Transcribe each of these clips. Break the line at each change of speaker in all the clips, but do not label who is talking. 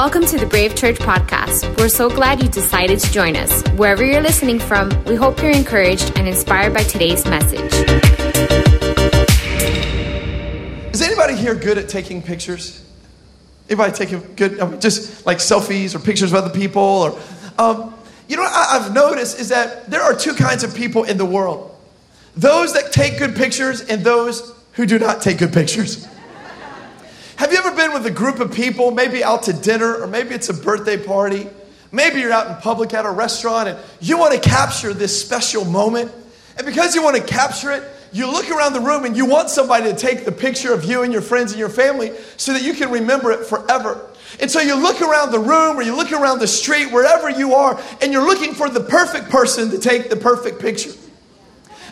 Welcome to the Brave Church podcast. We're so glad you decided to join us. Wherever you're listening from, we hope you're encouraged and inspired by today's message.
Is anybody here good at taking pictures? Anybody taking good, I mean, just like selfies or pictures of other people? Or, um, you know what I've noticed is that there are two kinds of people in the world those that take good pictures and those who do not take good pictures. Have you ever been with a group of people, maybe out to dinner, or maybe it's a birthday party? Maybe you're out in public at a restaurant and you want to capture this special moment. And because you want to capture it, you look around the room and you want somebody to take the picture of you and your friends and your family so that you can remember it forever. And so you look around the room or you look around the street, wherever you are, and you're looking for the perfect person to take the perfect picture.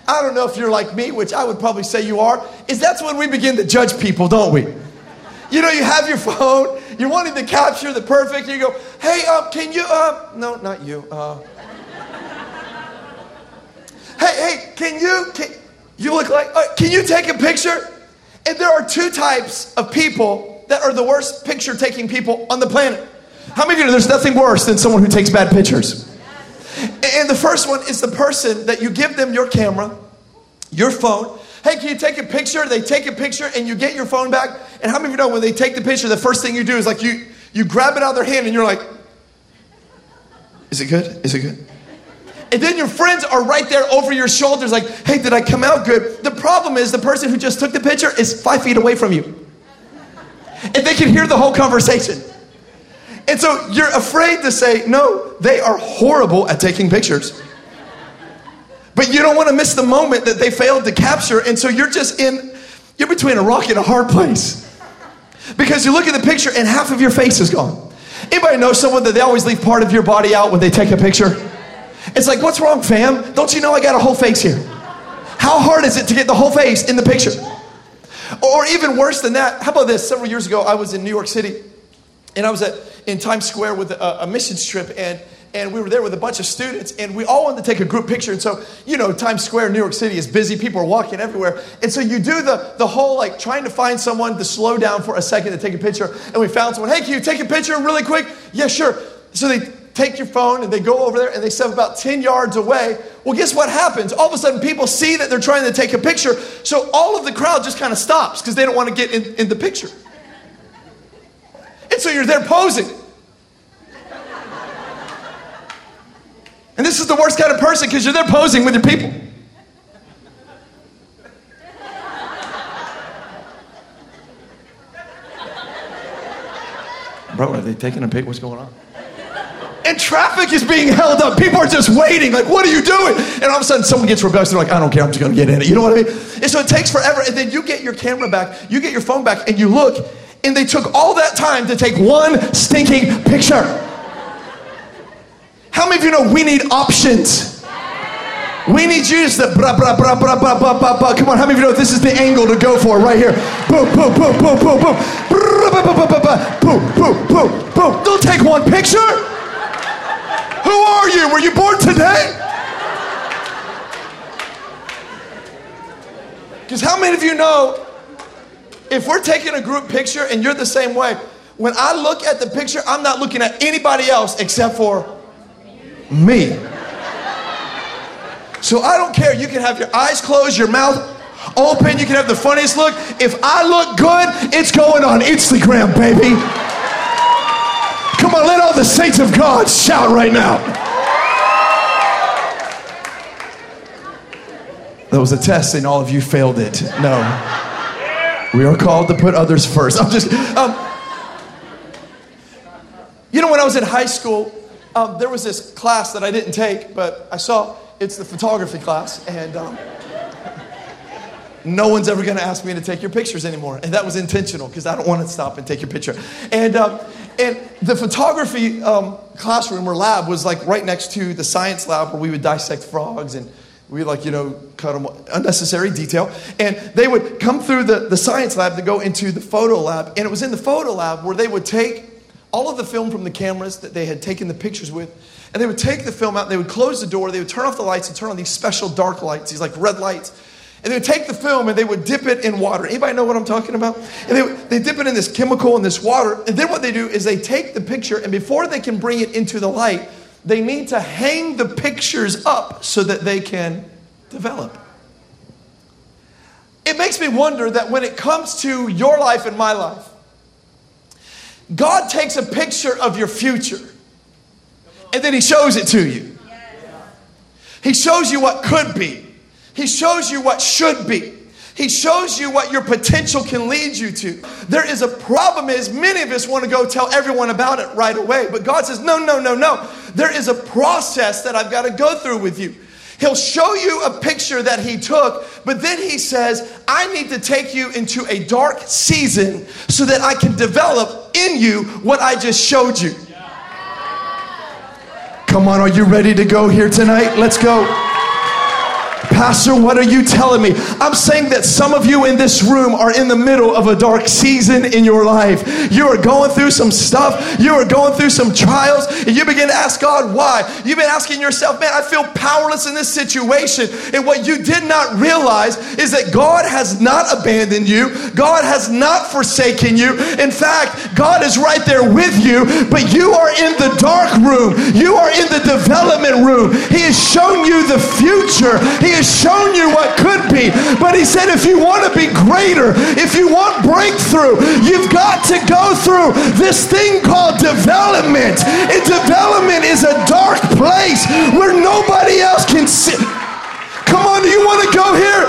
I don't know if you're like me, which I would probably say you are, is that's when we begin to judge people, don't we? You know, you have your phone, you're wanting to capture the perfect, you go, hey, uh, can you, uh, no, not you. Uh, hey, hey, can you, can, you look like, uh, can you take a picture? And there are two types of people that are the worst picture taking people on the planet. How many of you know there's nothing worse than someone who takes bad pictures? And the first one is the person that you give them your camera, your phone. Hey, can you take a picture? They take a picture and you get your phone back. And how many of you know when they take the picture, the first thing you do is like you you grab it out of their hand and you're like, is it good? Is it good? And then your friends are right there over your shoulders, like, hey, did I come out good? The problem is the person who just took the picture is five feet away from you. And they can hear the whole conversation. And so you're afraid to say, no, they are horrible at taking pictures. But you don't want to miss the moment that they failed to capture. And so you're just in, you're between a rock and a hard place. Because you look at the picture and half of your face is gone. Anybody know someone that they always leave part of your body out when they take a picture? It's like, what's wrong, fam? Don't you know I got a whole face here? How hard is it to get the whole face in the picture? Or even worse than that, how about this? Several years ago, I was in New York City and I was at, in Times Square with a, a missions trip, and, and we were there with a bunch of students, and we all wanted to take a group picture. And so, you know, Times Square, New York City is busy, people are walking everywhere. And so you do the, the whole like trying to find someone to slow down for a second to take a picture. And we found someone, hey, can you take a picture really quick? Yeah, sure. So they take your phone and they go over there and they step about 10 yards away. Well, guess what happens? All of a sudden, people see that they're trying to take a picture. So all of the crowd just kind of stops because they don't want to get in, in the picture. And so you're there posing. And this is the worst kind of person because you're there posing with your people. Bro, are they taking a pic? What's going on? And traffic is being held up. People are just waiting. Like, what are you doing? And all of a sudden, someone gets rebellious. They're like, I don't care. I'm just going to get in it. You know what I mean? And so it takes forever. And then you get your camera back, you get your phone back, and you look, and they took all that time to take one stinking picture. How many of you know we need options? We need you to blah blah blah blah blah blah blah blah. Come on, how many of you know this is the angle to go for right here? Boom, boom, boom, boom, boom, boom. Brrr, boom, boom, boom, boom, boom, boom, boom, boom. Don't take one picture. Who are you? Were you born today? Because how many of you know if we're taking a group picture and you're the same way, when I look at the picture, I'm not looking at anybody else except for me. So I don't care. You can have your eyes closed, your mouth open, you can have the funniest look. If I look good, it's going on Instagram, baby. Come on, let all the saints of God shout right now. That was a test, and all of you failed it. No. We are called to put others first. I'm just, um, you know, when I was in high school, um, there was this class that I didn't take, but I saw it's the photography class, and um, no one's ever going to ask me to take your pictures anymore, and that was intentional because I don't want to stop and take your picture. And um, and the photography um, classroom or lab was like right next to the science lab where we would dissect frogs and we like you know cut them unnecessary detail and they would come through the, the science lab to go into the photo lab and it was in the photo lab where they would take all of the film from the cameras that they had taken the pictures with and they would take the film out they would close the door they would turn off the lights and turn on these special dark lights these like red lights and and they would take the film and they would dip it in water. Anybody know what I'm talking about? And they, they dip it in this chemical in this water, and then what they do is they take the picture, and before they can bring it into the light, they need to hang the pictures up so that they can develop. It makes me wonder that when it comes to your life and my life, God takes a picture of your future and then He shows it to you. He shows you what could be, He shows you what should be. He shows you what your potential can lead you to. There is a problem is many of us want to go tell everyone about it right away, but God says, "No, no, no, no. There is a process that I've got to go through with you." He'll show you a picture that he took, but then he says, I need to take you into a dark season so that I can develop in you what I just showed you. Come on, are you ready to go here tonight? Let's go. Pastor, what are you telling me? I'm saying that some of you in this room are in the middle of a dark season in your life. You are going through some stuff, you are going through some trials, and you begin to ask God why. You've been asking yourself, man, I feel powerless in this situation. And what you did not realize is that God has not abandoned you, God has not forsaken you. In fact, God is right there with you, but you are in the dark room, you are in the development room. He has shown you the future. He has shown you what could be. But he said, if you want to be greater, if you want breakthrough, you've got to go through this thing called development. And development is a dark place where nobody else can see. Come on, do you want to go here?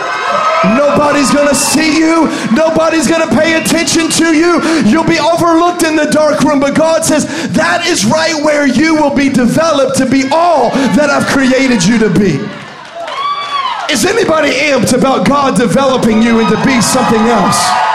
Nobody's to see you. Nobody's to pay attention to you. You'll be overlooked in the dark room. But God says that is right where you will be developed to be all that I've created you to be. Is anybody amped about God developing you into be something else?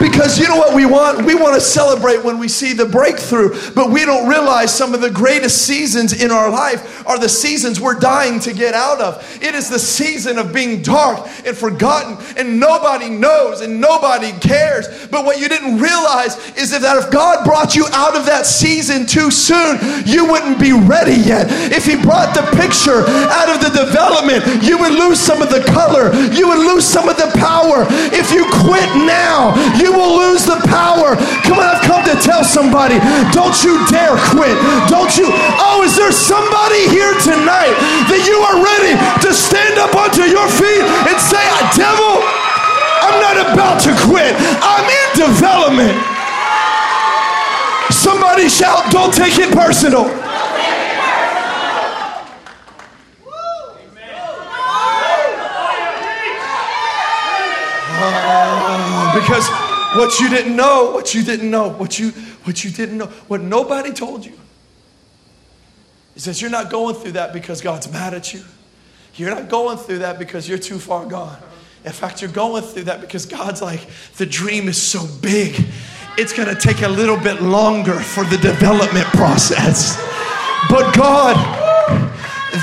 Because you know what we want? We want to celebrate when we see the breakthrough, but we don't realize some of the greatest seasons in our life are the seasons we're dying to get out of. It is the season of being dark and forgotten, and nobody knows and nobody cares. But what you didn't realize is that if God brought you out of that season too soon, you wouldn't be ready yet. If He brought the picture out of the development, you would lose some of the color, you would lose some of the power. If you quit now, you you will lose the power. Come on, I've come to tell somebody don't you dare quit. Don't you. Oh, is there somebody here tonight that you are ready to stand up onto your feet and say, Devil, I'm not about to quit. I'm in development. Somebody shout, don't take it personal. Because what you didn't know, what you didn't know, what you what you didn't know, what nobody told you. He says you're not going through that because God's mad at you. You're not going through that because you're too far gone. In fact, you're going through that because God's like, the dream is so big, it's gonna take a little bit longer for the development process. But God,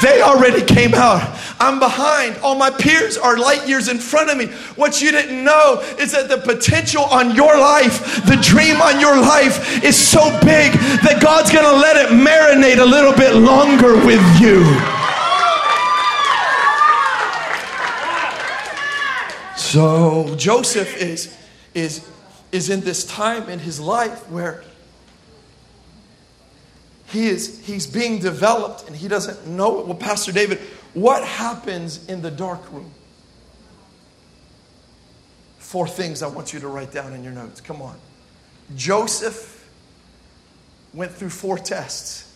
they already came out. I'm behind. All my peers are light years in front of me. What you didn't know is that the potential on your life, the dream on your life is so big that God's going to let it marinate a little bit longer with you. So Joseph is, is, is in this time in his life where he is he's being developed and he doesn't know it. Well, Pastor David, what happens in the dark room? Four things I want you to write down in your notes. Come on. Joseph went through four tests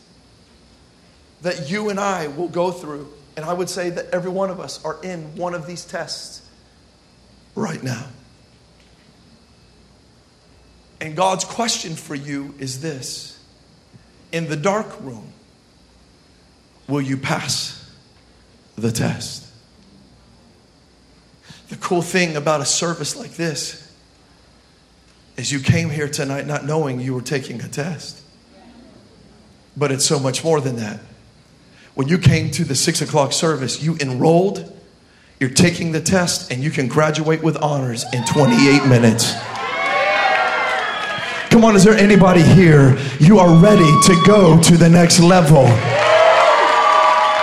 that you and I will go through. And I would say that every one of us are in one of these tests right now. And God's question for you is this In the dark room, will you pass the test. The cool thing about a service like this is you came here tonight not knowing you were taking a test. But it's so much more than that. When you came to the six o'clock service, you enrolled, you're taking the test, and you can graduate with honors in 28 minutes. Come on, is there anybody here? You are ready to go to the next level.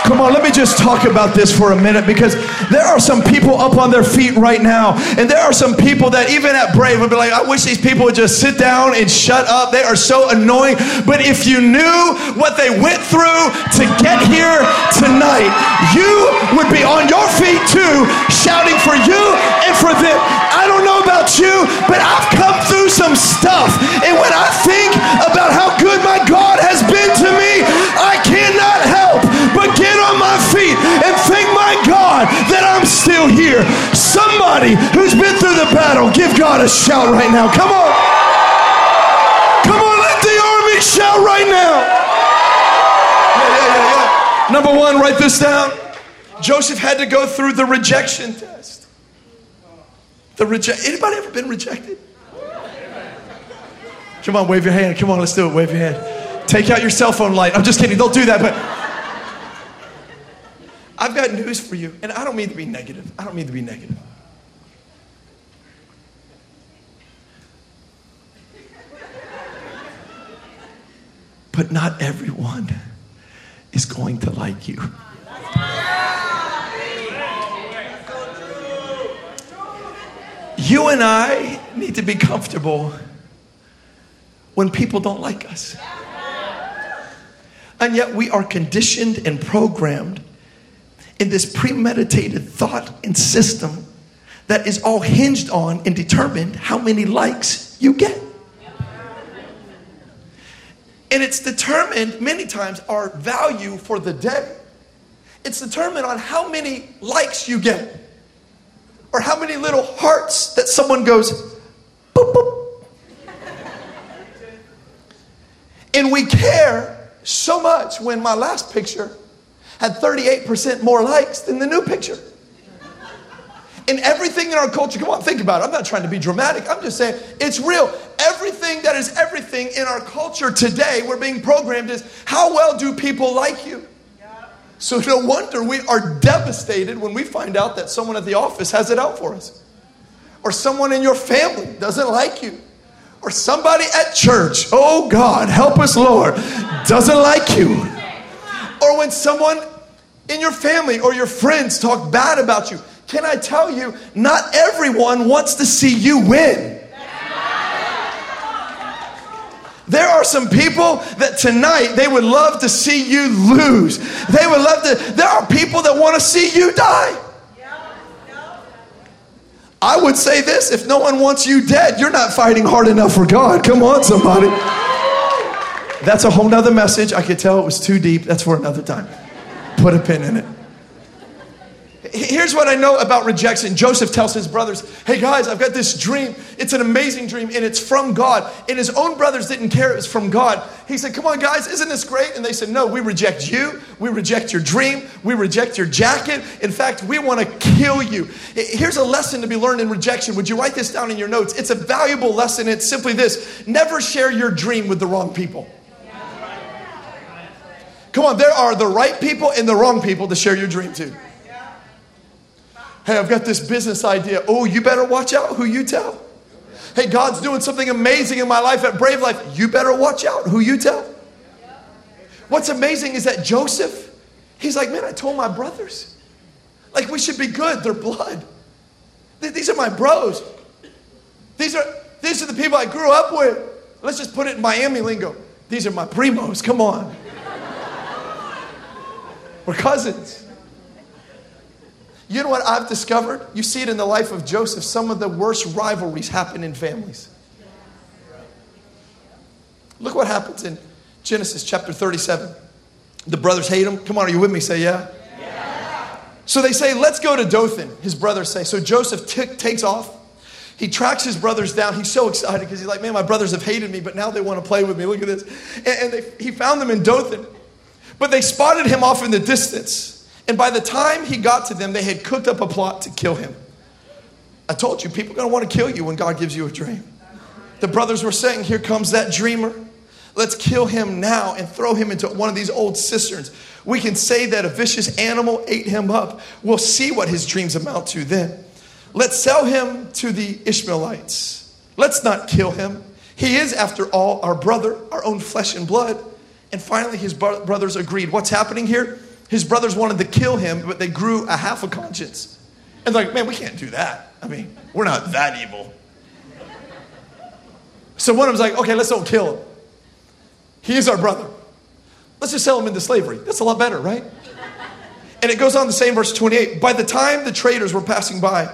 Come on, let me just talk about this for a minute because there are some people up on their feet right now, and there are some people that even at Brave would be like, I wish these people would just sit down and shut up. They are so annoying. But if you knew what they went through to get here tonight, you would be on your feet too, shouting for you and for them. I don't know about you, but I've come through some stuff. And when I think about how I'm here. Somebody who's been through the battle, give God a shout right now. Come on. Come on, let the army shout right now. Yeah, yeah, yeah, yeah. Number one, write this down. Joseph had to go through the rejection test. The reject. Anybody ever been rejected? Come on, wave your hand. Come on, let's do it. Wave your hand. Take out your cell phone light. I'm just kidding. Don't do that. But I've got news for you, and I don't mean to be negative. I don't mean to be negative. But not everyone is going to like you. You and I need to be comfortable when people don't like us. And yet we are conditioned and programmed in this premeditated thought and system that is all hinged on and determined how many likes you get. And it's determined many times our value for the day. It's determined on how many likes you get or how many little hearts that someone goes boop boop. and we care so much when my last picture had 38% more likes than the new picture. And everything in our culture, come on, think about it. I'm not trying to be dramatic. I'm just saying it's real. Everything that is everything in our culture today, we're being programmed is how well do people like you? So no wonder we are devastated when we find out that someone at the office has it out for us. Or someone in your family doesn't like you. Or somebody at church, oh God, help us, Lord, doesn't like you. Or when someone in your family or your friends talk bad about you. Can I tell you, not everyone wants to see you win. There are some people that tonight they would love to see you lose. They would love to, there are people that want to see you die. I would say this if no one wants you dead, you're not fighting hard enough for God. Come on, somebody. That's a whole nother message. I could tell it was too deep. That's for another time. Put a pin in it. Here's what I know about rejection. Joseph tells his brothers, Hey guys, I've got this dream. It's an amazing dream and it's from God. And his own brothers didn't care it was from God. He said, Come on, guys, isn't this great? And they said, No, we reject you. We reject your dream. We reject your jacket. In fact, we want to kill you. Here's a lesson to be learned in rejection. Would you write this down in your notes? It's a valuable lesson. It's simply this never share your dream with the wrong people. Come on, there are the right people and the wrong people to share your dream to. Hey, I've got this business idea. Oh, you better watch out who you tell. Hey, God's doing something amazing in my life at Brave Life. You better watch out who you tell. What's amazing is that Joseph, he's like, man, I told my brothers. Like, we should be good. They're blood. These are my bros. These are, these are the people I grew up with. Let's just put it in Miami lingo. These are my primos. Come on. We're cousins. You know what I've discovered? You see it in the life of Joseph. Some of the worst rivalries happen in families. Look what happens in Genesis chapter 37. The brothers hate him. Come on, are you with me? Say yeah. So they say, let's go to Dothan, his brothers say. So Joseph t- takes off. He tracks his brothers down. He's so excited because he's like, man, my brothers have hated me, but now they want to play with me. Look at this. And, and they, he found them in Dothan. But they spotted him off in the distance. And by the time he got to them, they had cooked up a plot to kill him. I told you, people are going to want to kill you when God gives you a dream. The brothers were saying, Here comes that dreamer. Let's kill him now and throw him into one of these old cisterns. We can say that a vicious animal ate him up. We'll see what his dreams amount to then. Let's sell him to the Ishmaelites. Let's not kill him. He is, after all, our brother, our own flesh and blood. And finally, his brothers agreed. What's happening here? his brothers wanted to kill him, but they grew a half a conscience. And like, man, we can't do that. I mean, we're not that evil. So one of them's like, okay, let's don't kill him. He is our brother. Let's just sell him into slavery. That's a lot better, right? And it goes on the same verse 28. By the time the traders were passing by,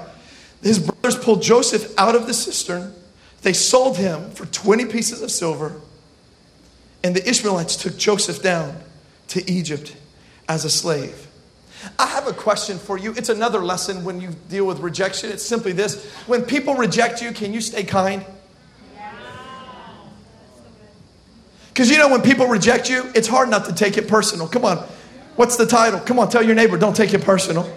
his brothers pulled Joseph out of the cistern. They sold him for 20 pieces of silver. And the Ishmaelites took Joseph down to Egypt as a slave. I have a question for you. It's another lesson when you deal with rejection. It's simply this when people reject you, can you stay kind? Because you know, when people reject you, it's hard not to take it personal. Come on. What's the title? Come on, tell your neighbor, don't take it personal.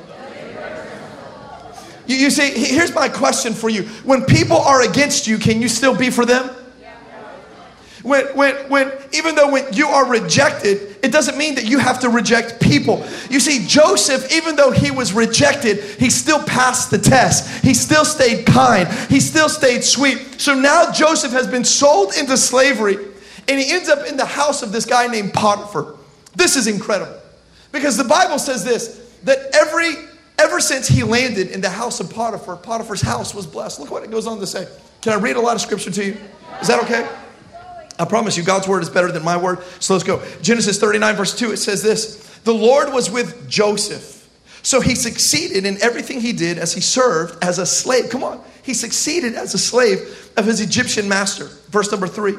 You, you see, here's my question for you. When people are against you, can you still be for them? When, when, when, even though when you are rejected, it doesn't mean that you have to reject people. You see, Joseph, even though he was rejected, he still passed the test. He still stayed kind. He still stayed sweet. So now Joseph has been sold into slavery and he ends up in the house of this guy named Potiphar. This is incredible because the Bible says this that every ever since he landed in the house of Potiphar, Potiphar's house was blessed. Look what it goes on to say. Can I read a lot of scripture to you? Is that okay? I promise you, God's word is better than my word. So let's go. Genesis 39, verse 2, it says this The Lord was with Joseph. So he succeeded in everything he did as he served as a slave. Come on. He succeeded as a slave of his Egyptian master. Verse number three.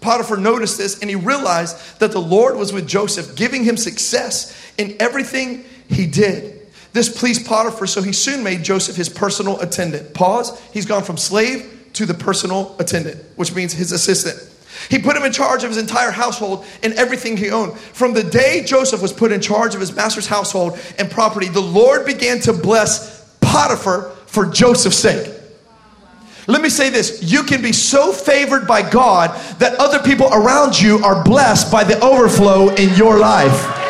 Potiphar noticed this and he realized that the Lord was with Joseph, giving him success in everything he did. This pleased Potiphar, so he soon made Joseph his personal attendant. Pause. He's gone from slave to the personal attendant, which means his assistant. He put him in charge of his entire household and everything he owned. From the day Joseph was put in charge of his master's household and property, the Lord began to bless Potiphar for Joseph's sake. Let me say this you can be so favored by God that other people around you are blessed by the overflow in your life.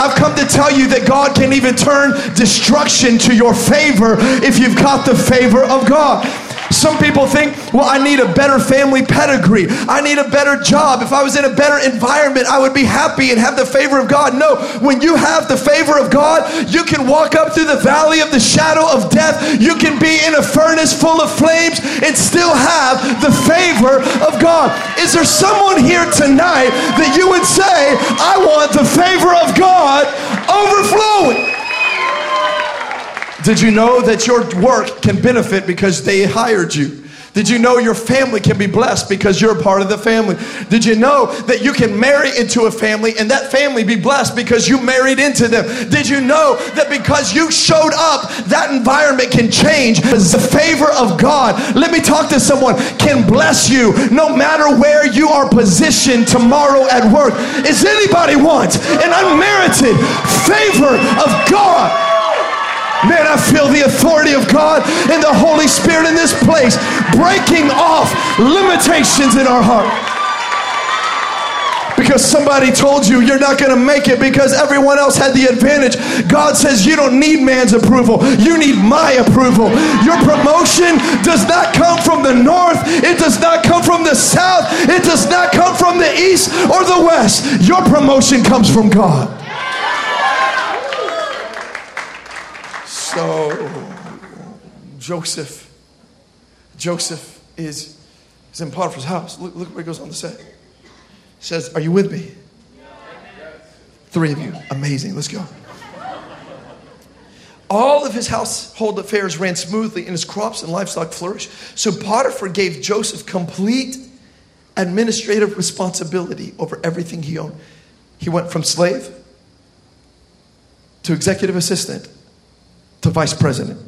I've come to tell you that God can even turn destruction to your favor if you've got the favor of God. Some people think, well, I need a better family pedigree. I need a better job. If I was in a better environment, I would be happy and have the favor of God. No, when you have the favor of God, you can walk up through the valley of the shadow of death. You can be in a furnace full of flames and still have the favor of God. Is there someone here tonight that you would say, I want the favor of God overflowing? Did you know that your work can benefit because they hired you? Did you know your family can be blessed because you're a part of the family? Did you know that you can marry into a family and that family be blessed because you married into them? Did you know that because you showed up, that environment can change? The favor of God, let me talk to someone, can bless you no matter where you are positioned tomorrow at work. Is anybody want an unmerited favor of God? Man, I feel the authority of God and the Holy Spirit in this place, breaking off limitations in our heart. Because somebody told you you're not going to make it because everyone else had the advantage. God says you don't need man's approval. You need my approval. Your promotion does not come from the north. It does not come from the south. It does not come from the east or the west. Your promotion comes from God. So Joseph, Joseph is, is in Potiphar's house. Look, look what he goes on to say. He says, Are you with me? Three of you. Amazing. Let's go. All of his household affairs ran smoothly and his crops and livestock flourished. So Potiphar gave Joseph complete administrative responsibility over everything he owned. He went from slave to executive assistant to vice president.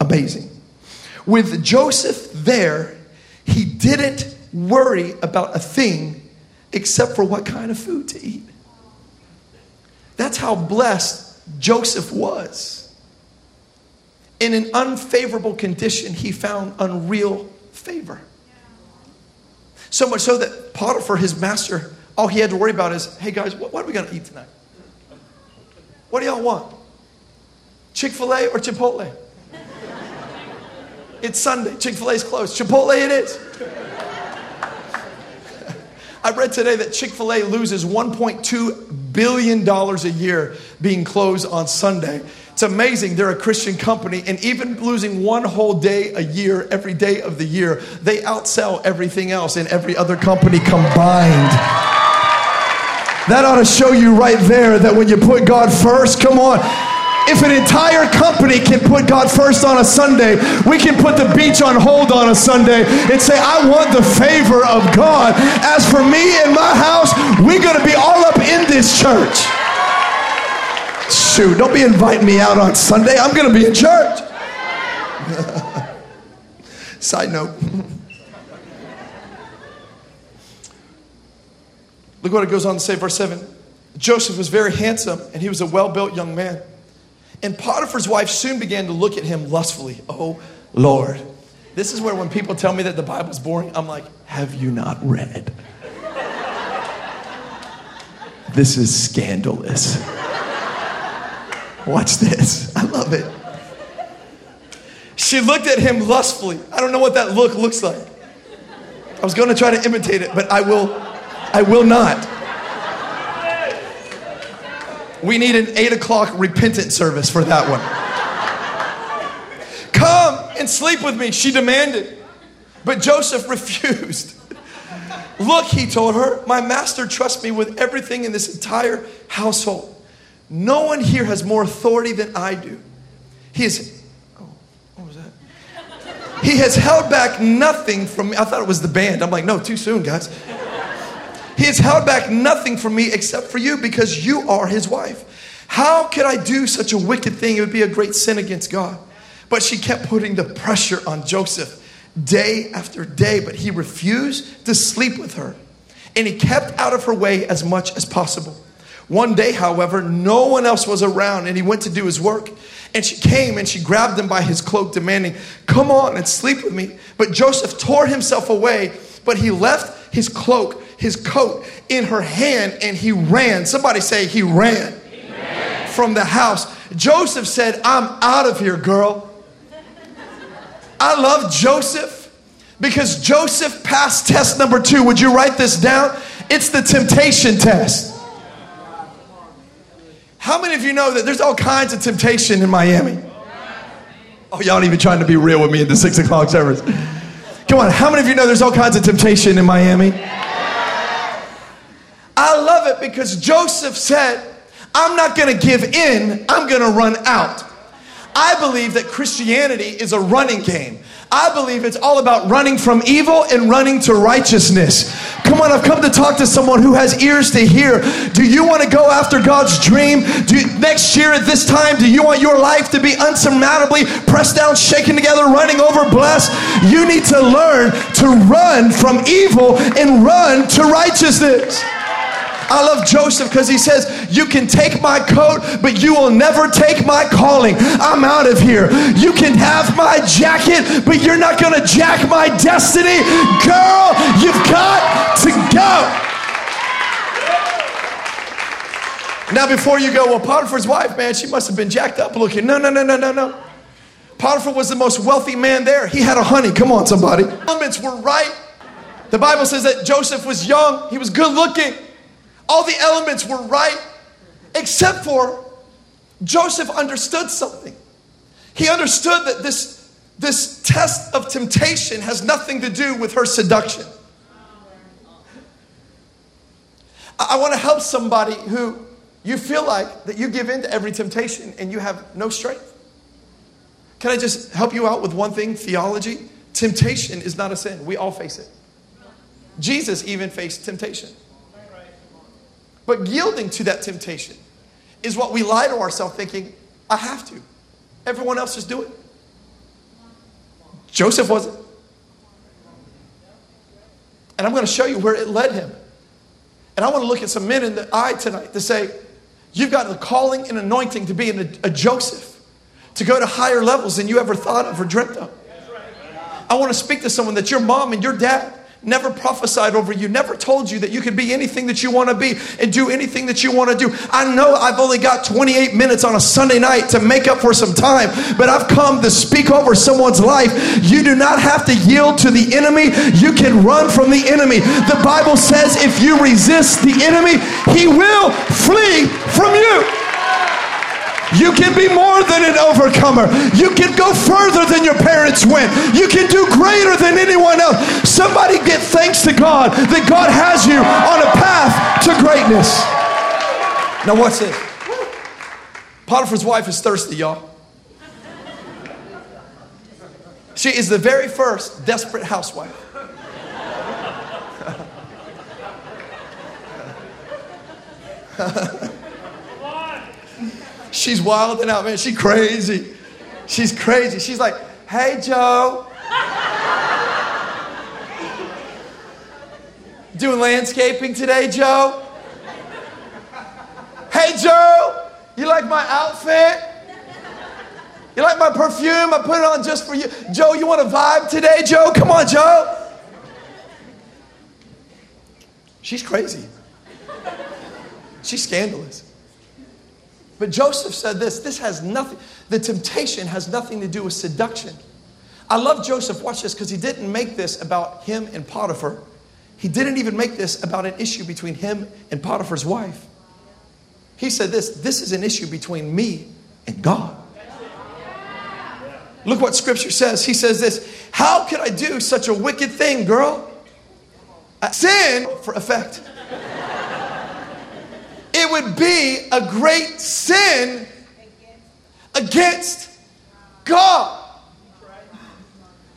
Amazing. With Joseph there, he didn't worry about a thing except for what kind of food to eat. That's how blessed Joseph was. In an unfavorable condition, he found unreal favor. So much so that Potiphar, his master, all he had to worry about is hey guys, what, what are we going to eat tonight? What do y'all want? Chick fil A or Chipotle? It's Sunday. Chick fil A is closed. Chipotle it is. I read today that Chick fil A loses $1.2 billion a year being closed on Sunday. It's amazing. They're a Christian company, and even losing one whole day a year, every day of the year, they outsell everything else in every other company combined. That ought to show you right there that when you put God first, come on. If an entire company can put God first on a Sunday, we can put the beach on hold on a Sunday and say, I want the favor of God. As for me and my house, we're going to be all up in this church. Shoot, don't be inviting me out on Sunday. I'm going to be in church. Side note. Look what it goes on to say, verse 7. Joseph was very handsome and he was a well built young man. And Potiphar's wife soon began to look at him lustfully. Oh, Lord. This is where when people tell me that the Bible's boring, I'm like, have you not read? This is scandalous. Watch this. I love it. She looked at him lustfully. I don't know what that look looks like. I was going to try to imitate it, but I will I will not. We need an eight o'clock repentant service for that one. Come and sleep with me, she demanded. But Joseph refused. Look, he told her, my master trusts me with everything in this entire household. No one here has more authority than I do. He is, oh, what was that? He has held back nothing from me. I thought it was the band. I'm like, no, too soon, guys. He has held back nothing from me except for you because you are his wife. How could I do such a wicked thing? It would be a great sin against God. But she kept putting the pressure on Joseph day after day, but he refused to sleep with her. And he kept out of her way as much as possible. One day, however, no one else was around and he went to do his work. And she came and she grabbed him by his cloak, demanding, Come on and sleep with me. But Joseph tore himself away, but he left his cloak, his coat in her hand, and he ran. Somebody say, He ran, he ran. from the house. Joseph said, I'm out of here, girl. I love Joseph because Joseph passed test number two. Would you write this down? It's the temptation test. How many of you know that there's all kinds of temptation in Miami? Oh, y'all ain't even trying to be real with me in the six o'clock service. Come on, how many of you know there's all kinds of temptation in Miami? I love it because Joseph said, I'm not gonna give in, I'm gonna run out. I believe that Christianity is a running game. I believe it's all about running from evil and running to righteousness. Come on, I've come to talk to someone who has ears to hear. Do you want to go after God's dream? Do you, next year at this time, do you want your life to be unsurmountably pressed down, shaken together, running over, blessed? You need to learn to run from evil and run to righteousness. I love Joseph because he says, You can take my coat, but you will never take my calling. I'm out of here. You can have my jacket, but you're not going to jack my destiny. Girl, you've got to go. Now, before you go, well, Potiphar's wife, man, she must have been jacked up looking. No, no, no, no, no, no. Potiphar was the most wealthy man there. He had a honey. Come on, somebody. Elements were right. The Bible says that Joseph was young, he was good looking. All the elements were right, except for Joseph understood something. He understood that this, this test of temptation has nothing to do with her seduction. I, I want to help somebody who you feel like that you give in to every temptation and you have no strength. Can I just help you out with one thing? Theology. Temptation is not a sin. We all face it. Jesus even faced temptation. But yielding to that temptation is what we lie to ourselves thinking, I have to. Everyone else is doing it. Joseph wasn't. And I'm going to show you where it led him. And I want to look at some men in the eye tonight to say, you've got the calling and anointing to be a, a Joseph, to go to higher levels than you ever thought of or dreamt of. I want to speak to someone that your mom and your dad never prophesied over you, never told you that you could be anything that you want to be and do anything that you want to do. I know I've only got 28 minutes on a Sunday night to make up for some time, but I've come to speak over someone's life. You do not have to yield to the enemy, you can run from the enemy. The Bible says if you resist the enemy, he will flee from you. You can be more than an overcomer. You can go further than your parents went. You can do greater than anyone else. Somebody get thanks to God that God has you on a path to greatness. Now, what's this. Potiphar's wife is thirsty, y'all. She is the very first desperate housewife. She's wilding out, man. She's crazy. She's crazy. She's like, hey, Joe. Doing landscaping today, Joe? Hey, Joe, you like my outfit? You like my perfume? I put it on just for you. Joe, you want a vibe today, Joe? Come on, Joe. She's crazy. She's scandalous. But Joseph said this this has nothing, the temptation has nothing to do with seduction. I love Joseph, watch this, because he didn't make this about him and Potiphar. He didn't even make this about an issue between him and Potiphar's wife. He said this this is an issue between me and God. Look what scripture says. He says this How could I do such a wicked thing, girl? Sin for effect would be a great sin against God.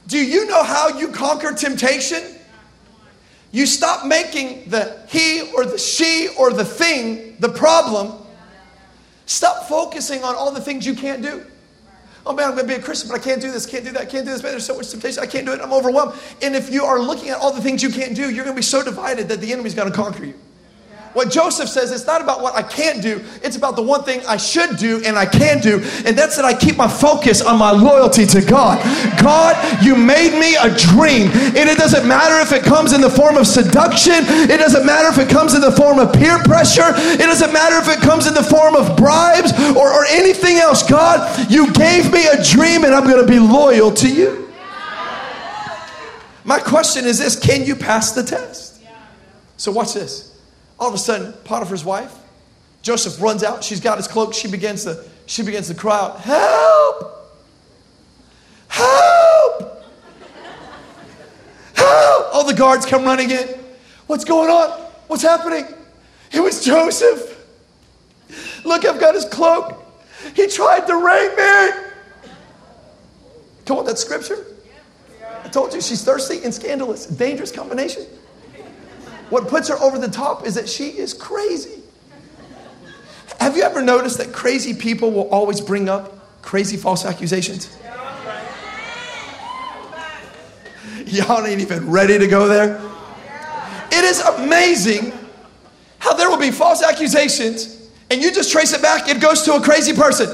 Do you know how you conquer temptation? You stop making the he or the she or the thing the problem. Stop focusing on all the things you can't do. Oh man, I'm going to be a Christian, but I can't do this, can't do that, can't do this. Man, there's so much temptation. I can't do it. I'm overwhelmed. And if you are looking at all the things you can't do, you're going to be so divided that the enemy's going to conquer you. What Joseph says, it's not about what I can't do, it's about the one thing I should do and I can do, and that's that I keep my focus on my loyalty to God. God, you made me a dream, and it doesn't matter if it comes in the form of seduction, it doesn't matter if it comes in the form of peer pressure, it doesn't matter if it comes in the form of bribes or, or anything else. God, you gave me a dream, and I'm going to be loyal to you. My question is this can you pass the test? So, watch this. All of a sudden, Potiphar's wife, Joseph runs out. She's got his cloak. She begins to, she begins to cry out, Help! Help! Help! All the guards come running in. What's going on? What's happening? It was Joseph. Look, I've got his cloak. He tried to rape me. Come on, that's scripture. I told you she's thirsty and scandalous. Dangerous combination. What puts her over the top is that she is crazy. Have you ever noticed that crazy people will always bring up crazy false accusations? Y'all ain't even ready to go there. It is amazing how there will be false accusations and you just trace it back, it goes to a crazy person.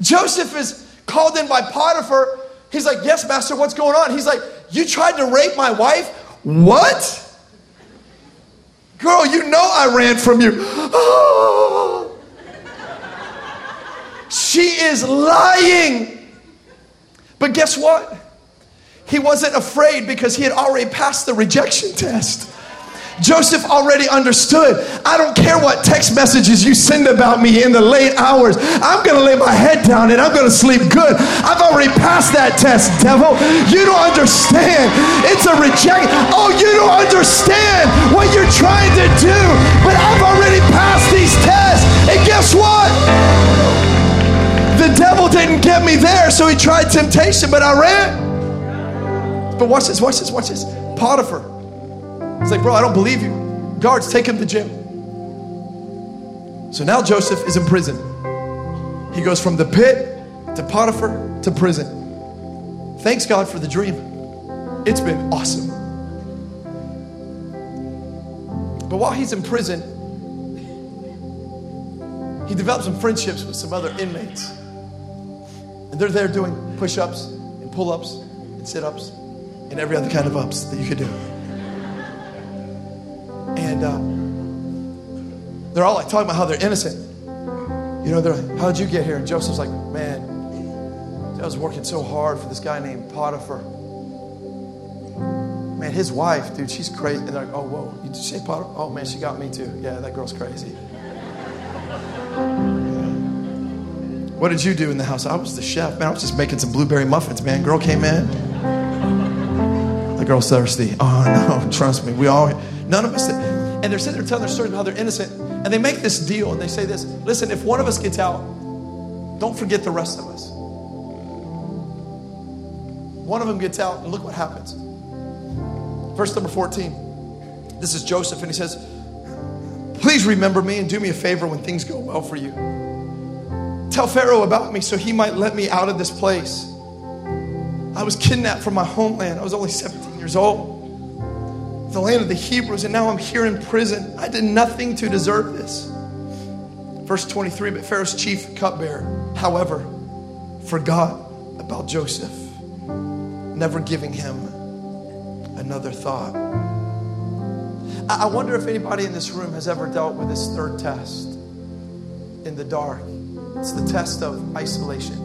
Joseph is called in by Potiphar. He's like, Yes, master, what's going on? He's like, You tried to rape my wife? What? Girl, you know I ran from you. She is lying. But guess what? He wasn't afraid because he had already passed the rejection test. Joseph already understood. I don't care what text messages you send about me in the late hours. I'm going to lay my head down and I'm going to sleep good. I've already passed that test, devil. You don't understand. It's a rejection. Oh, you don't understand what you're trying to do. But I've already passed these tests. And guess what? The devil didn't get me there, so he tried temptation, but I ran. But watch this, watch this, watch this. Potiphar Like, bro, I don't believe you. Guards, take him to jail. So now Joseph is in prison. He goes from the pit to Potiphar to prison. Thanks God for the dream. It's been awesome. But while he's in prison, he develops some friendships with some other inmates. And they're there doing push ups and pull ups and sit ups. and every other kind of ups that you could do. And uh, they're all like talking about how they're innocent. You know, they're like, How'd you get here? And Joseph's like, Man, I was working so hard for this guy named Potiphar. Man, his wife, dude, she's crazy. And they're like, Oh, whoa, you say Potiphar? Oh, man, she got me too. Yeah, that girl's crazy. What did you do in the house? I was the chef, man. I was just making some blueberry muffins, man. Girl came in. The girl's thirsty. Oh no, trust me. We all, none of us. And they're sitting there telling their stories about how they're innocent. And they make this deal and they say this listen, if one of us gets out, don't forget the rest of us. One of them gets out, and look what happens. Verse number 14. This is Joseph, and he says, Please remember me and do me a favor when things go well for you. Tell Pharaoh about me so he might let me out of this place. I was kidnapped from my homeland. I was only 17 years old. The land of the Hebrews, and now I'm here in prison. I did nothing to deserve this. Verse 23 But Pharaoh's chief cupbearer, however, forgot about Joseph, never giving him another thought. I wonder if anybody in this room has ever dealt with this third test in the dark. It's the test of isolation.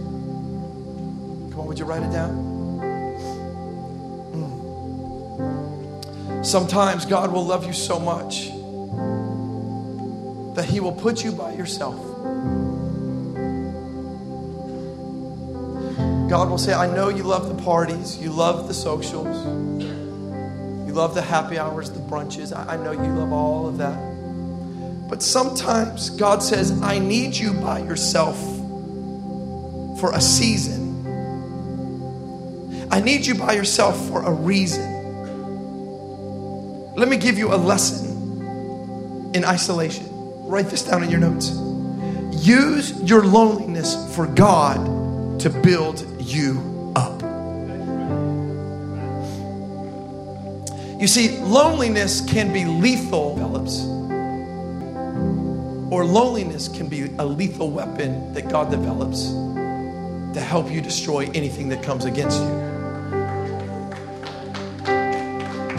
Come on, would you write it down? Sometimes God will love you so much that He will put you by yourself. God will say, I know you love the parties, you love the socials, you love the happy hours, the brunches. I, know you love all of that. But sometimes God says, I need you by yourself for a season. I need you by yourself for a reason. Let me give you a lesson in isolation. Write this down in your notes. Use your loneliness for God to build you up. You see, loneliness can be lethal, Phillips or loneliness can be a lethal weapon that God develops to help you destroy anything that comes against you.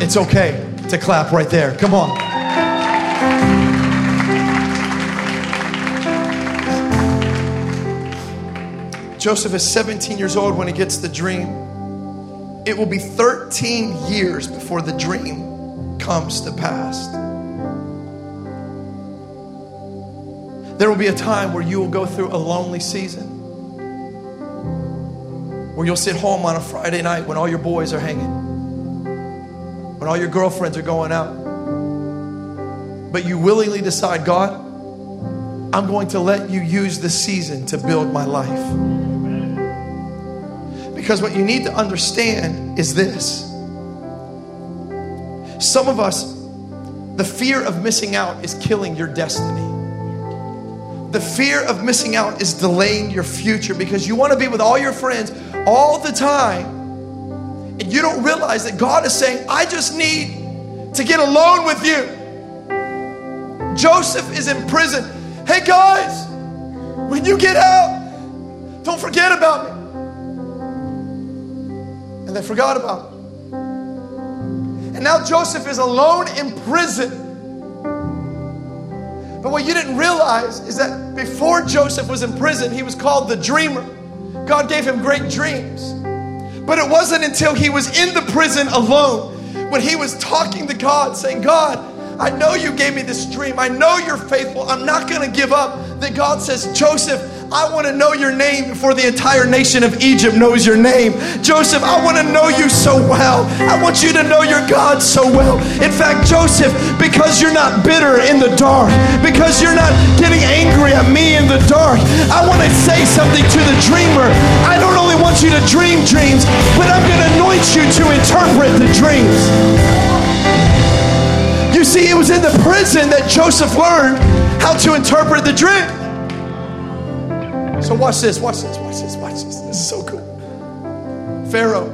It's okay to clap right there. Come on. Joseph is 17 years old when he gets the dream. It will be 13 years before the dream comes to pass. There will be a time where you will go through a lonely season. Where you'll sit home on a Friday night when all your boys are hanging, when all your girlfriends are going out. But you willingly decide, God, I'm going to let you use this season to build my life. Because what you need to understand is this. Some of us, the fear of missing out is killing your destiny. The fear of missing out is delaying your future because you want to be with all your friends all the time. And you don't realize that God is saying, I just need to get alone with you. Joseph is in prison. Hey guys, when you get out, don't forget about me. And they forgot about him. And now Joseph is alone in prison. But what you didn't realize is that before Joseph was in prison, he was called the dreamer. God gave him great dreams. But it wasn't until he was in the prison alone when he was talking to God, saying, God, I know you gave me this dream. I know you're faithful. I'm not going to give up. That God says, Joseph, I want to know your name before the entire nation of Egypt knows your name. Joseph, I want to know you so well. I want you to know your God so well. In fact, Joseph, because you're not bitter in the dark, because you're not getting angry at me in the dark, I want to say something to the dreamer. I don't only want you to dream dreams, but I'm going to anoint you to interpret the dreams. You see, it was in the prison that Joseph learned how to interpret the dream. So watch this, watch this, watch this, watch this. This is so cool. Pharaoh.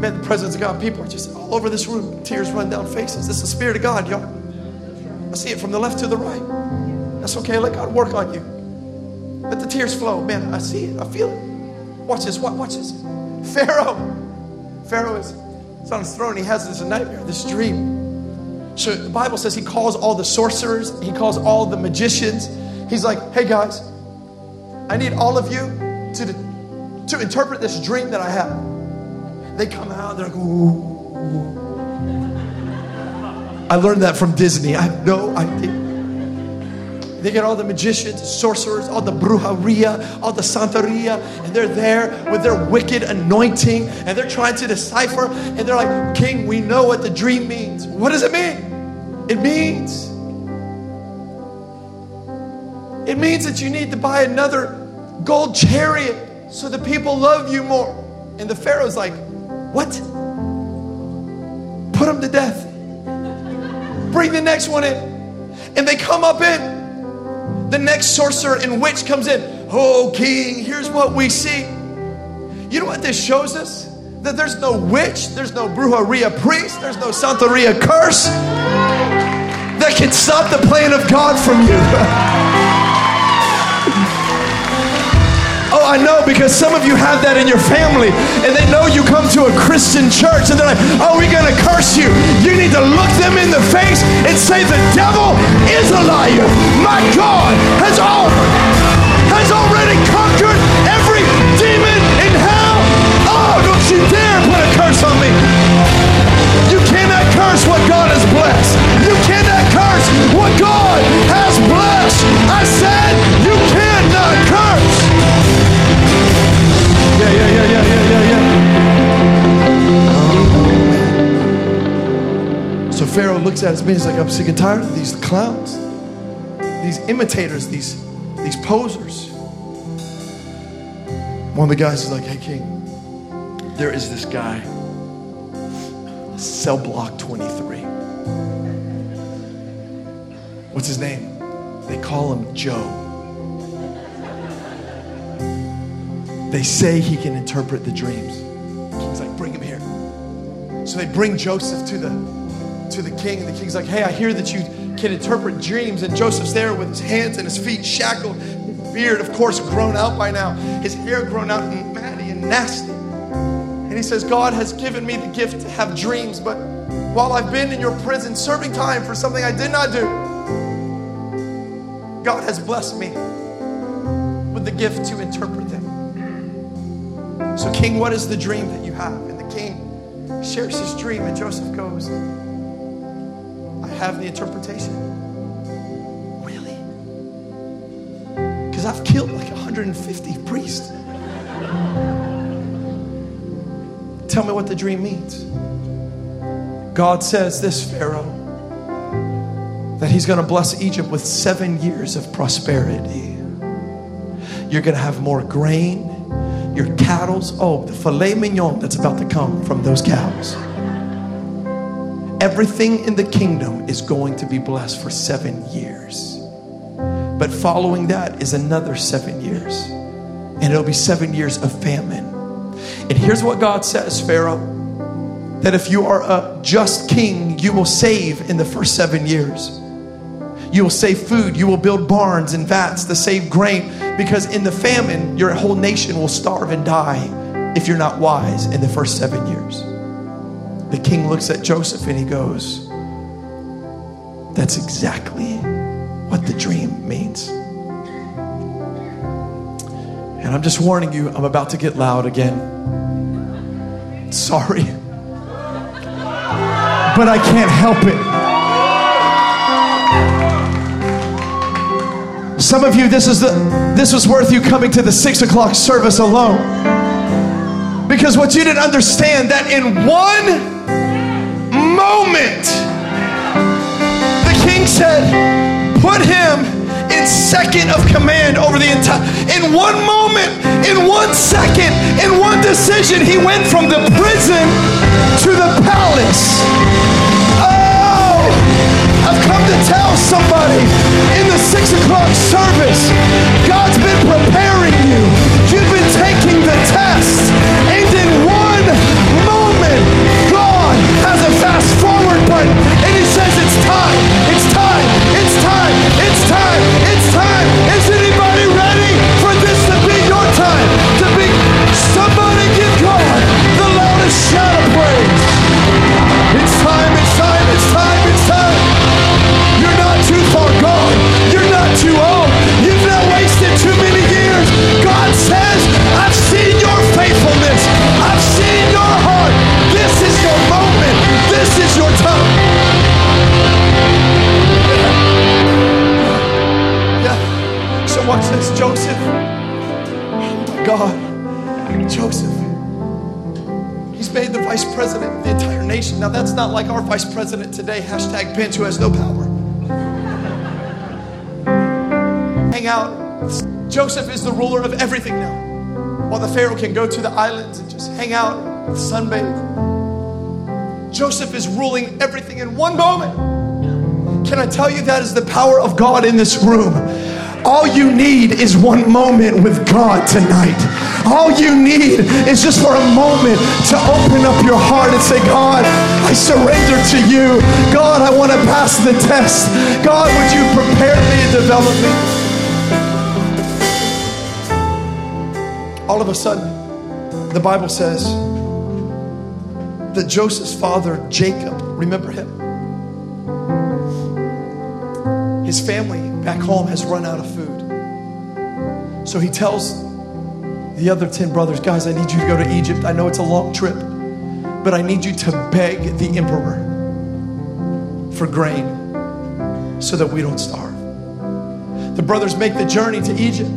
Man, the presence of God, people are just all over this room. Tears run down faces. This is the Spirit of God, y'all. I see it from the left to the right. That's okay. Let God work on you. Let the tears flow. Man, I see it. I feel it. Watch this. Watch this. Pharaoh, Pharaoh is, is on his throne. He has this nightmare, this dream. So the Bible says he calls all the sorcerers, he calls all the magicians. He's like, hey guys, I need all of you to, to interpret this dream that I have. They come out, they're like, ooh. I learned that from Disney. I have no idea. They get all the magicians, sorcerers, all the brujeria, all the santeria, and they're there with their wicked anointing, and they're trying to decipher, and they're like, King, we know what the dream means. What does it mean? It means it means that you need to buy another gold chariot so the people love you more. And the Pharaoh's like, What? Put them to death. Bring the next one in. And they come up in. The next sorcerer and witch comes in. Oh, king, here's what we see. You know what this shows us? That there's no witch, there's no brujeria priest, there's no santeria curse that can stop the plan of God from you. I know because some of you have that in your family and they know you come to a Christian church and they're like, oh, we're going to curse you. You need to look them in the face and say, the devil is a liar. My God has, all, has already conquered every demon in hell. Oh, don't you dare put a curse on me. You cannot curse what God has blessed. You cannot curse what God has blessed. So Pharaoh looks at his men. He's like, I'm sick and tired of these clowns, these imitators, these these posers. One of the guys is like, Hey, King, there is this guy, cell block 23. What's his name? They call him Joe. They say he can interpret the dreams. King's like, bring him here. So they bring Joseph to the to the king, and the king's like, hey, I hear that you can interpret dreams. And Joseph's there with his hands and his feet shackled, beard, of course, grown out by now, his hair grown out and matty and nasty. And he says, God has given me the gift to have dreams, but while I've been in your prison serving time for something I did not do, God has blessed me with the gift to interpret them. So, King, what is the dream that you have? And the king shares his dream, and Joseph goes, I have the interpretation. Really? Because I've killed like 150 priests. Tell me what the dream means. God says this, Pharaoh, that he's going to bless Egypt with seven years of prosperity. You're going to have more grain your cattle's, oh, the filet mignon that's about to come from those cows. Everything in the kingdom is going to be blessed for seven years. But following that is another seven years. And it'll be seven years of famine. And here's what God says, Pharaoh that if you are a just king, you will save in the first seven years. You will save food. You will build barns and vats to save grain because in the famine, your whole nation will starve and die if you're not wise in the first seven years. The king looks at Joseph and he goes, That's exactly what the dream means. And I'm just warning you, I'm about to get loud again. Sorry. But I can't help it. Some of you, this is the this was worth you coming to the six o'clock service alone. Because what you didn't understand that in one moment, the king said, put him in second of command over the entire in one moment, in one second, in one decision, he went from the prison to the palace. Come to tell somebody in the six o'clock service, God's been preparing you. God. Joseph. He's made the vice president of the entire nation. Now, that's not like our vice president today, hashtag Pence, who has no power. Hang out. Joseph is the ruler of everything now. While the Pharaoh can go to the islands and just hang out, sunbathe. Joseph is ruling everything in one moment. Can I tell you that is the power of God in this room? All you need is one moment with God tonight. All you need is just for a moment to open up your heart and say, God, I surrender to you. God, I want to pass the test. God, would you prepare me and develop me? All of a sudden, the Bible says that Joseph's father, Jacob, remember him? His family back home has run out of food. So he tells the other 10 brothers, guys, I need you to go to Egypt. I know it's a long trip, but I need you to beg the emperor for grain so that we don't starve. The brothers make the journey to Egypt.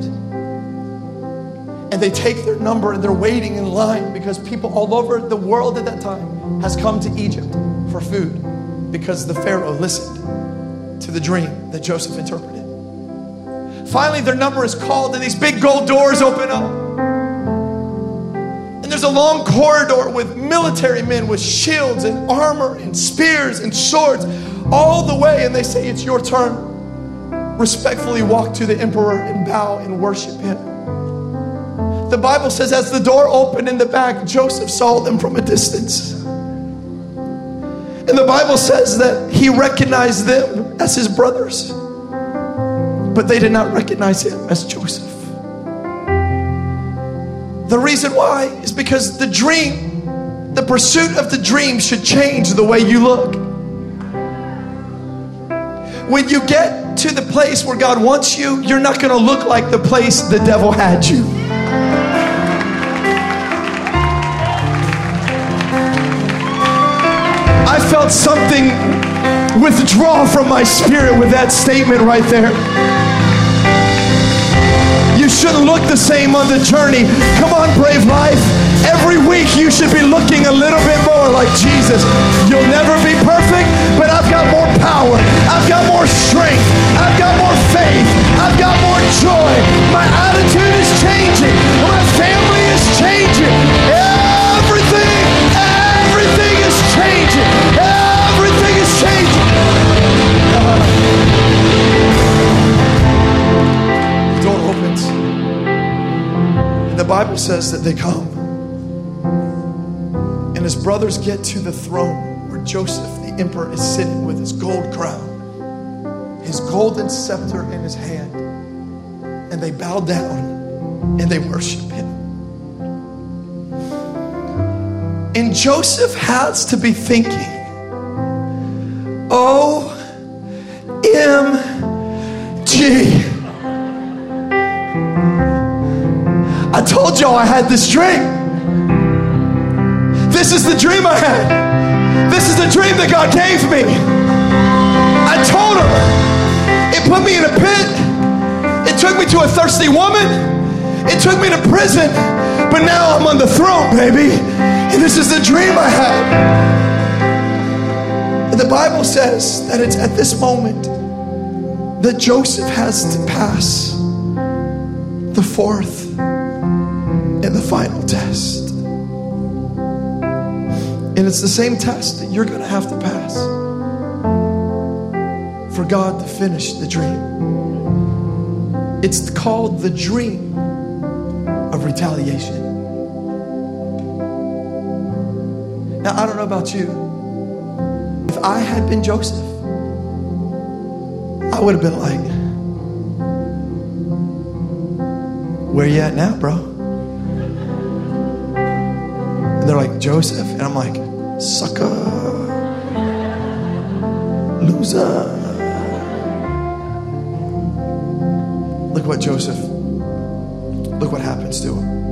And they take their number and they're waiting in line because people all over the world at that time has come to Egypt for food because the Pharaoh listened to the dream that Joseph interpreted. Finally, their number is called, and these big gold doors open up. And there's a long corridor with military men with shields and armor and spears and swords all the way. And they say, It's your turn. Respectfully walk to the emperor and bow and worship him. The Bible says, as the door opened in the back, Joseph saw them from a distance. And the Bible says that he recognized them as his brothers but they did not recognize him as Joseph. The reason why is because the dream, the pursuit of the dream should change the way you look. When you get to the place where God wants you, you're not going to look like the place the devil had you. Felt something withdraw from my spirit with that statement right there. You shouldn't look the same on the journey. Come on, brave life. Every week you should be looking a little bit more like Jesus. You'll never be perfect, but I've got more power. I've got more strength. I've got more faith. I've got more joy. My attitude is changing. My family is changing. The Bible says that they come. And his brothers get to the throne where Joseph, the emperor, is sitting with his gold crown, his golden scepter in his hand. And they bow down and they worship him. And Joseph has to be thinking, I had this dream. This is the dream I had. This is the dream that God gave me. I told him. It put me in a pit. It took me to a thirsty woman. It took me to prison. But now I'm on the throne, baby. And this is the dream I had. And the Bible says that it's at this moment that Joseph has to pass the fourth and the final test. And it's the same test that you're going to have to pass for God to finish the dream. It's called the dream of retaliation. Now, I don't know about you. If I had been Joseph, I would have been like, Where you at now, bro? And they're like, Joseph. And I'm like, Sucker. Loser. Look what Joseph, look what happens to him.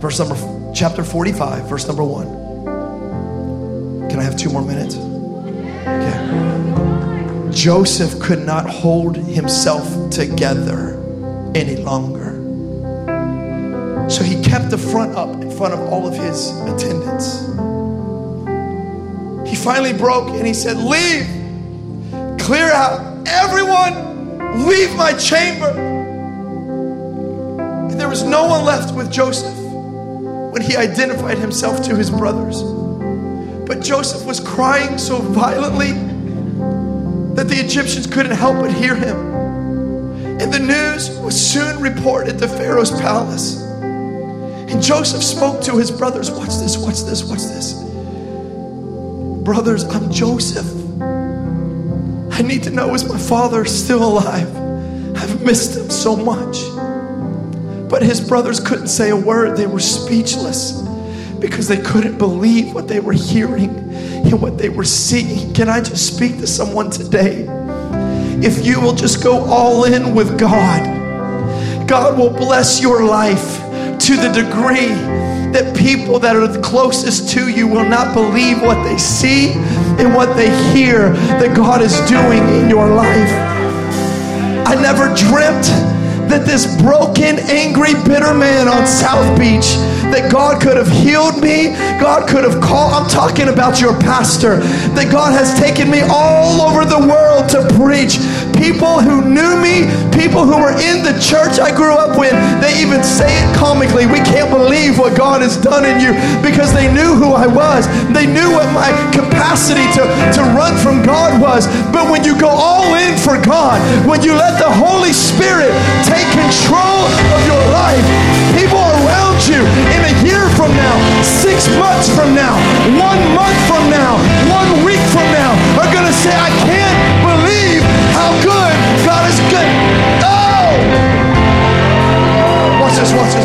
Verse number, chapter 45, verse number one. Can I have two more minutes? Okay. Joseph could not hold himself together any longer. So he kept the front up in front of all of his attendants. He finally broke and he said, Leave, clear out, everyone, leave my chamber. And there was no one left with Joseph when he identified himself to his brothers. But Joseph was crying so violently that the Egyptians couldn't help but hear him. And the news was soon reported to Pharaoh's palace. And Joseph spoke to his brothers Watch this, watch this, watch this. Brothers, I'm Joseph. I need to know is my father still alive? I've missed him so much. But his brothers couldn't say a word, they were speechless because they couldn't believe what they were hearing and what they were seeing. Can I just speak to someone today? If you will just go all in with God, God will bless your life to the degree that people that are closest to you will not believe what they see and what they hear that God is doing in your life. I never dreamt that this broken, angry, bitter man on South Beach that God could have healed me, God could have called. I'm talking about your pastor, that God has taken me all over the world to preach. People who knew me, people who were in the church I grew up with, they even say it comically. We can't believe what God has done in you because they knew who I was. They knew what my capacity to, to run from God was. But when you go all in for God, when you let the Holy Spirit take control of your life, people around you in a year from now, six months from now, one month from now, one week from now are going to say, I can't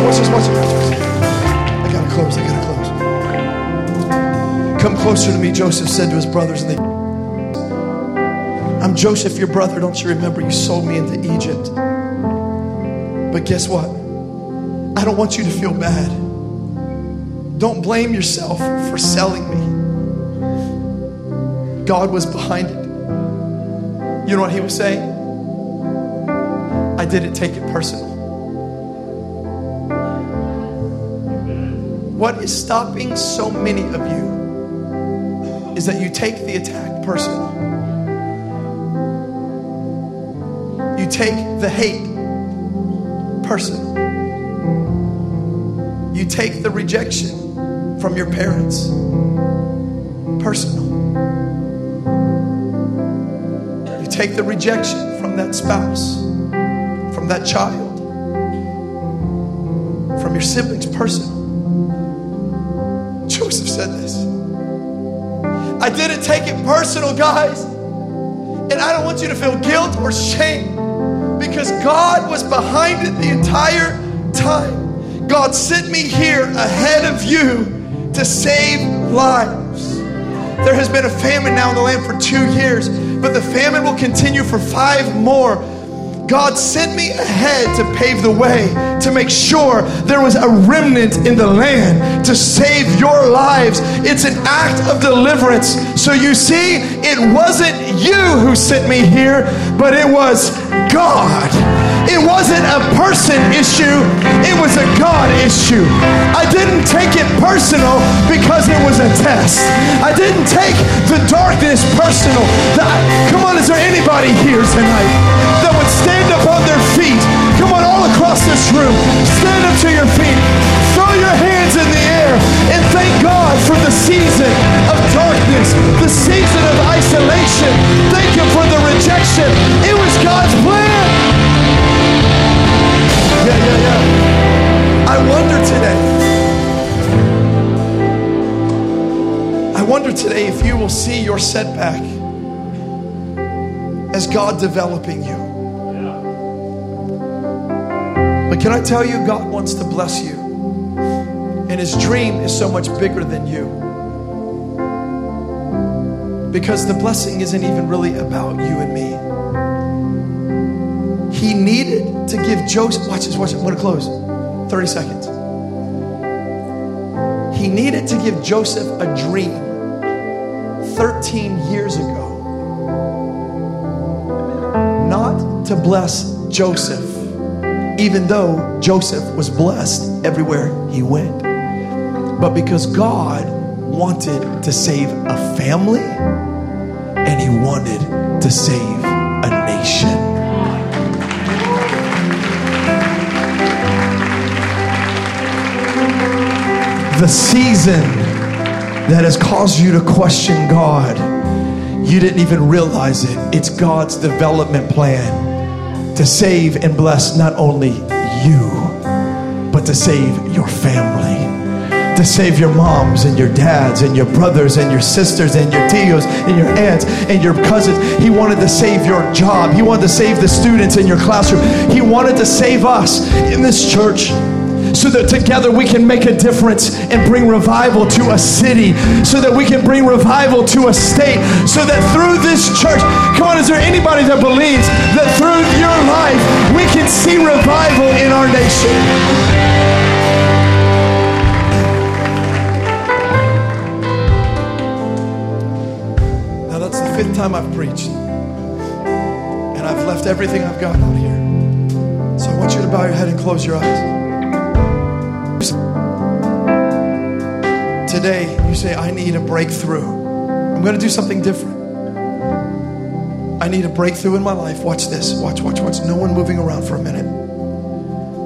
this, watch this, watch this. I gotta close, I gotta close. Come closer to me, Joseph said to his brothers, and they I'm Joseph, your brother. Don't you remember you sold me into Egypt? But guess what? I don't want you to feel bad. Don't blame yourself for selling me. God was behind it. You know what he was saying? I didn't take it personal. What is stopping so many of you is that you take the attack personal. You take the hate personal. You take the rejection from your parents personal. You take the rejection from that spouse, from that child, from your siblings personal. Didn't take it personal, guys. And I don't want you to feel guilt or shame because God was behind it the entire time. God sent me here ahead of you to save lives. There has been a famine now in the land for two years, but the famine will continue for five more. God sent me ahead to pave the way, to make sure there was a remnant in the land to save your lives. It's an act of deliverance. So you see, it wasn't you who sent me here, but it was God. It wasn't a person issue, it was a God issue. I didn't take it personal because it was a test. I didn't take the darkness personal. come on, is there anybody here tonight that would stand up on their feet? Come on, all across this room, stand up to your feet, throw your hands in the air, and thank God for the season of darkness, the season of isolation. Thank Him for the rejection. It today if you will see your setback as God developing you. But can I tell you, God wants to bless you. And his dream is so much bigger than you. Because the blessing isn't even really about you and me. He needed to give Joseph, watch this, watch this, I'm gonna close. 30 seconds. He needed to give Joseph a dream 13 years ago. Not to bless Joseph, even though Joseph was blessed everywhere he went. But because God wanted to save a family and he wanted to save a nation. The season that has caused you to question God, you didn't even realize it. It's God's development plan to save and bless not only you, but to save your family to save your moms and your dads and your brothers and your sisters and your tios and your aunts and your cousins. He wanted to save your job. He wanted to save the students in your classroom. He wanted to save us in this church so that together we can make a difference and bring revival to a city, so that we can bring revival to a state, so that through this church, come on, is there anybody that believes that through your life we can see revival in our nation? Now that's the fifth time I've preached. And I've left everything I've got out here. So I want you to bow your head and close your eyes. Today, you say, I need a breakthrough. I'm going to do something different. I need a breakthrough in my life. Watch this. Watch, watch, watch. No one moving around for a minute.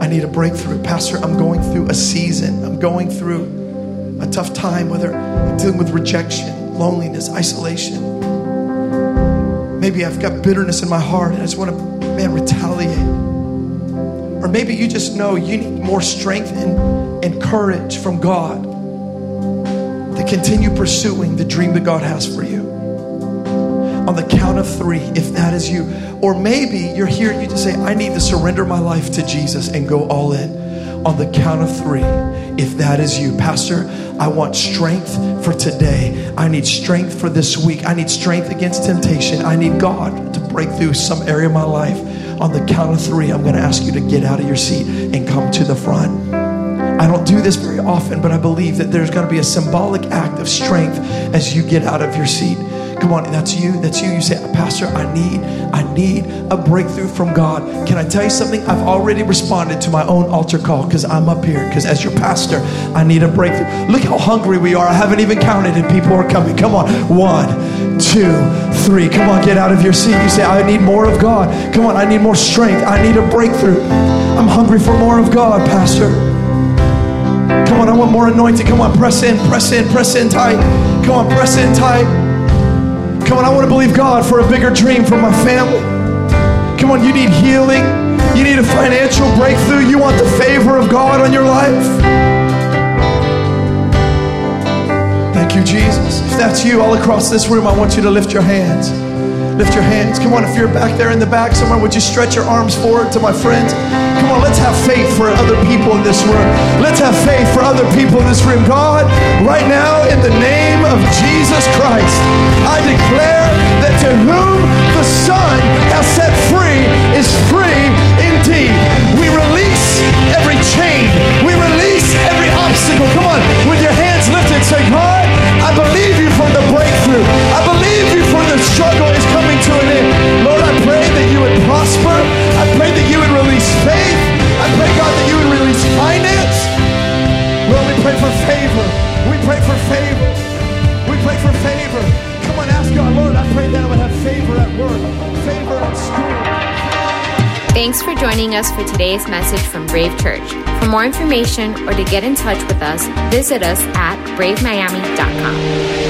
I need a breakthrough. Pastor, I'm going through a season. I'm going through a tough time, whether I'm dealing with rejection, loneliness, isolation. Maybe I've got bitterness in my heart and I just want to, man, retaliate. Or maybe you just know you need more strength and, and courage from God continue pursuing the dream that God has for you. On the count of three, if that is you. Or maybe you're here and you just say, I need to surrender my life to Jesus and go all in. On the count of three, if that is you. Pastor, I want strength for today. I need strength for this week. I need strength against temptation. I need God to break through some area of my life. On the count of three, I'm going to ask you to get out of your seat and come to the front. I don't do this very often, but I believe that there's going to be a symbolic act of strength as you get out of your seat. Come on, that's you. That's you. You say, Pastor, I need, I need a breakthrough from God. Can I tell you something? I've already responded to my own altar call because I'm up here. Because as your pastor, I need a breakthrough. Look how hungry we are. I haven't even counted, and people are coming. Come on, one, two, three. Come on, get out of your seat. You say, I need more of God. Come on, I need more strength. I need a breakthrough. I'm hungry for more of God, Pastor. Come on, I want more anointing. Come on, press in, press in, press in tight. Come on, press in tight. Come on, I want to believe God for a bigger dream for my family. Come on, you need healing. You need a financial breakthrough. You want the favor of God on your life. Thank you, Jesus. If that's you all across this room, I want you to lift your hands. Lift your hands. Come on, if you're back there in the back somewhere, would you stretch your arms forward to my friends? Come on, let's have faith for other people in this room. Let's have faith for other people in this room. God, right now, in the name of Jesus Christ, I declare that to whom the Son has set free is free indeed. We release every chain, we release every obstacle. Come on, with your hands lifted, say, God, I believe you for the struggle is coming to an end. Lord, I pray that you would prosper. I pray that you would release faith. I pray, God, that you would release finance. Lord, we pray for favor. We pray for favor. We pray for favor. Come on, ask God, Lord, I pray that I would have favor at work, favor at school.
Thanks for joining us for today's message from Brave Church. For more information or to get in touch with us, visit us at bravemiami.com.